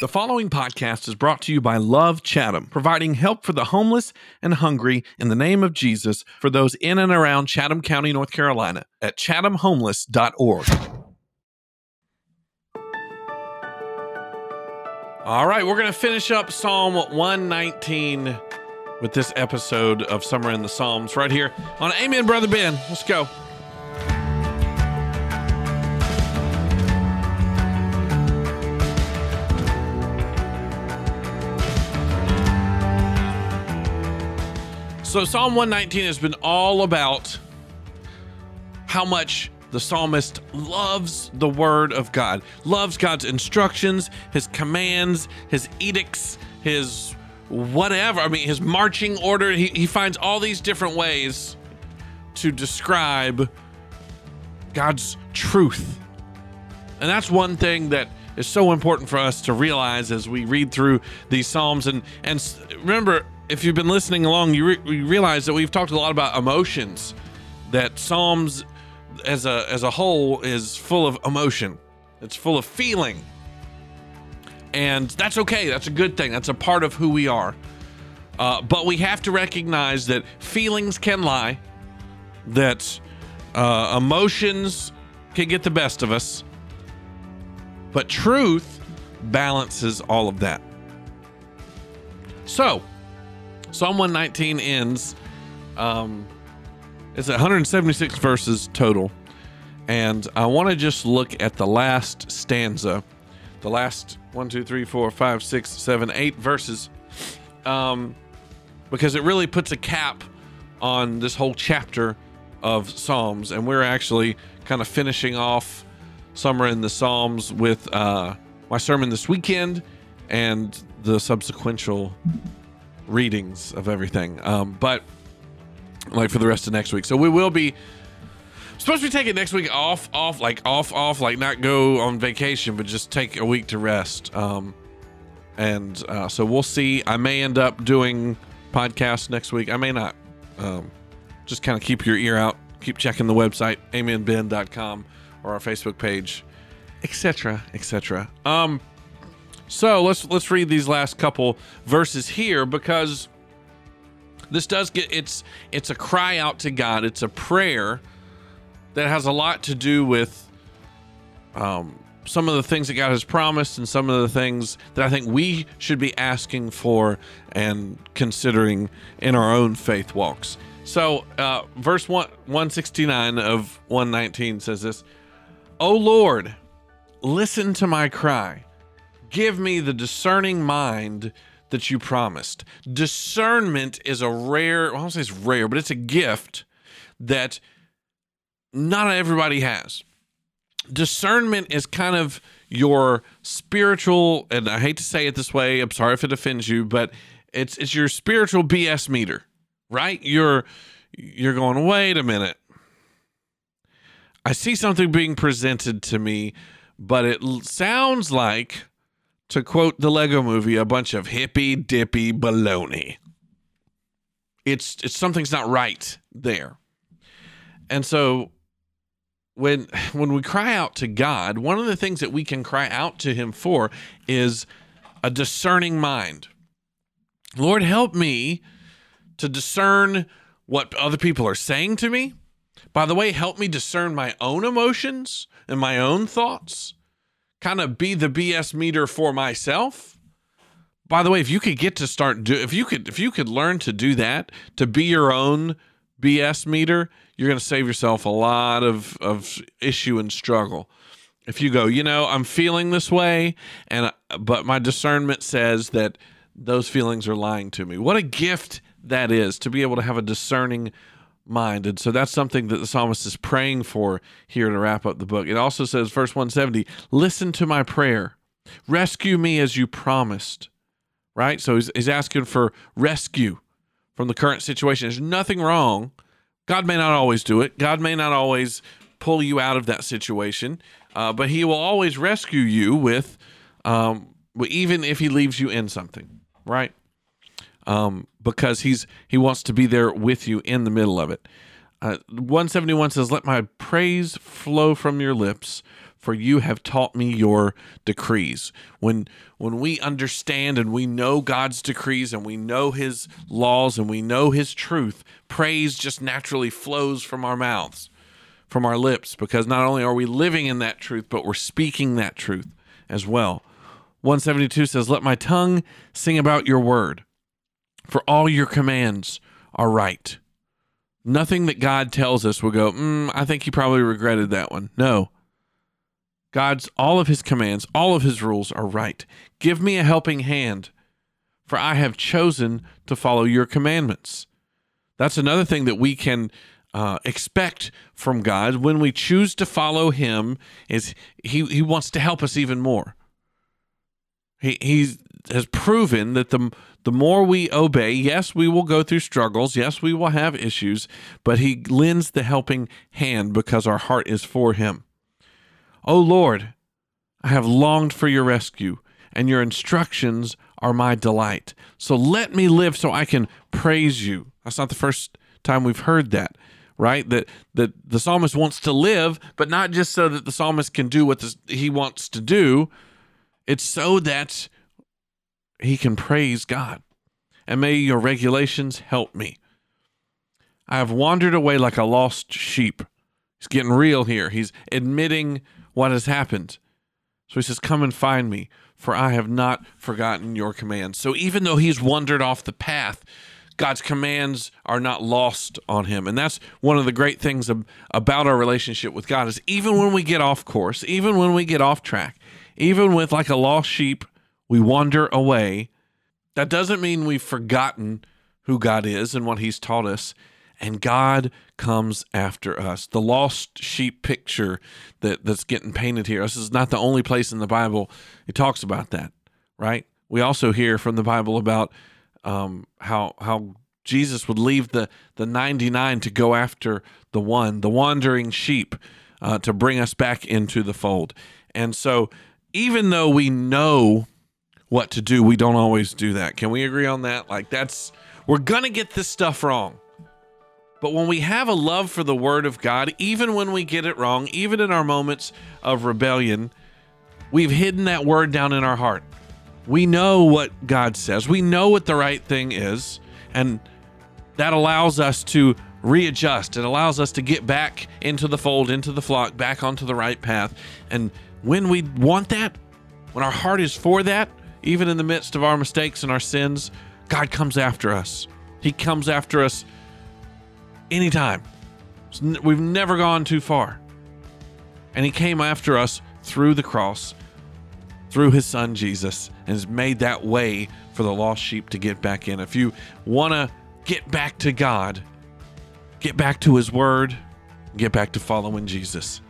The following podcast is brought to you by Love Chatham, providing help for the homeless and hungry in the name of Jesus for those in and around Chatham County, North Carolina at chathamhomeless.org. All right, we're going to finish up Psalm 119 with this episode of Summer in the Psalms right here on Amen, Brother Ben. Let's go. So, Psalm 119 has been all about how much the psalmist loves the word of God, loves God's instructions, his commands, his edicts, his whatever. I mean, his marching order. He, he finds all these different ways to describe God's truth. And that's one thing that is so important for us to realize as we read through these Psalms. And, and remember, if you've been listening along, you, re- you realize that we've talked a lot about emotions, that Psalms as a, as a whole is full of emotion, it's full of feeling. And that's okay. That's a good thing. That's a part of who we are. Uh, but we have to recognize that feelings can lie, that uh, emotions can get the best of us, but truth balances all of that. So, Psalm 119 ends. Um, it's 176 verses total. And I want to just look at the last stanza, the last one, two, three, four, five, six, seven, eight verses, um, because it really puts a cap on this whole chapter of Psalms. And we're actually kind of finishing off Summer in the Psalms with uh, my sermon this weekend and the subsequential readings of everything. Um, but like for the rest of next week. So we will be supposed to be taking next week off, off, like off, off, like not go on vacation, but just take a week to rest. Um, and uh, so we'll see. I may end up doing podcasts next week. I may not. Um, just kind of keep your ear out. Keep checking the website, amenben.com or our Facebook page, etc., etc. Um, so let's let's read these last couple verses here because this does get it's it's a cry out to God. It's a prayer that has a lot to do with um, some of the things that God has promised and some of the things that I think we should be asking for and considering in our own faith walks. So, uh, verse one, 169 of 119 says this O Lord, listen to my cry. Give me the discerning mind that you promised. Discernment is a rare, well, I don't say it's rare, but it's a gift that not everybody has. Discernment is kind of your spiritual, and I hate to say it this way, I'm sorry if it offends you, but it's it's your spiritual BS meter, right? You're you're going, wait a minute. I see something being presented to me, but it sounds like to quote the Lego movie, a bunch of hippy dippy baloney. It's it's something's not right there. And so when when we cry out to God, one of the things that we can cry out to him for is a discerning mind. Lord, help me to discern what other people are saying to me. By the way, help me discern my own emotions and my own thoughts kind of be the BS meter for myself. By the way, if you could get to start do if you could if you could learn to do that, to be your own BS meter, you're going to save yourself a lot of of issue and struggle. If you go, you know, I'm feeling this way and but my discernment says that those feelings are lying to me. What a gift that is to be able to have a discerning mind. And so that's something that the psalmist is praying for here to wrap up the book. It also says, verse 170, listen to my prayer, rescue me as you promised. Right? So he's, he's asking for rescue from the current situation. There's nothing wrong. God may not always do it, God may not always pull you out of that situation, uh, but he will always rescue you with, um, even if he leaves you in something. Right? Um, because he's he wants to be there with you in the middle of it. Uh, 171 says, "Let my praise flow from your lips, for you have taught me your decrees. When when we understand and we know God's decrees and we know his laws and we know his truth, praise just naturally flows from our mouths, from our lips because not only are we living in that truth, but we're speaking that truth as well. 172 says, "Let my tongue sing about your word, for all your commands are right." Nothing that God tells us will go, mm, I think he probably regretted that one. No. God's all of his commands, all of his rules are right. Give me a helping hand, for I have chosen to follow your commandments. That's another thing that we can uh, expect from God when we choose to follow him is he, he wants to help us even more. He, he has proven that the, the more we obey, yes, we will go through struggles. Yes, we will have issues, but he lends the helping hand because our heart is for him. O Lord, I have longed for your rescue, and your instructions are my delight. So let me live so I can praise you. That's not the first time we've heard that, right? That that the psalmist wants to live, but not just so that the psalmist can do what this, he wants to do. It's so that he can praise God. And may your regulations help me. I have wandered away like a lost sheep. He's getting real here. He's admitting what has happened. So he says, Come and find me, for I have not forgotten your commands. So even though he's wandered off the path, God's commands are not lost on him. And that's one of the great things about our relationship with God is even when we get off course, even when we get off track, even with like a lost sheep, we wander away. That doesn't mean we've forgotten who God is and what he's taught us and God comes after us. The lost sheep picture that, that's getting painted here. This is not the only place in the Bible it talks about that, right? We also hear from the Bible about um, how how Jesus would leave the the ninety nine to go after the one, the wandering sheep, uh, to bring us back into the fold. And so, even though we know what to do, we don't always do that. Can we agree on that? Like that's we're gonna get this stuff wrong. But when we have a love for the Word of God, even when we get it wrong, even in our moments of rebellion, we've hidden that Word down in our heart. We know what God says, we know what the right thing is, and that allows us to readjust. It allows us to get back into the fold, into the flock, back onto the right path. And when we want that, when our heart is for that, even in the midst of our mistakes and our sins, God comes after us. He comes after us anytime. We've never gone too far. And he came after us through the cross, through his son Jesus, and has made that way for the lost sheep to get back in. If you want to get back to God, get back to his word, get back to following Jesus.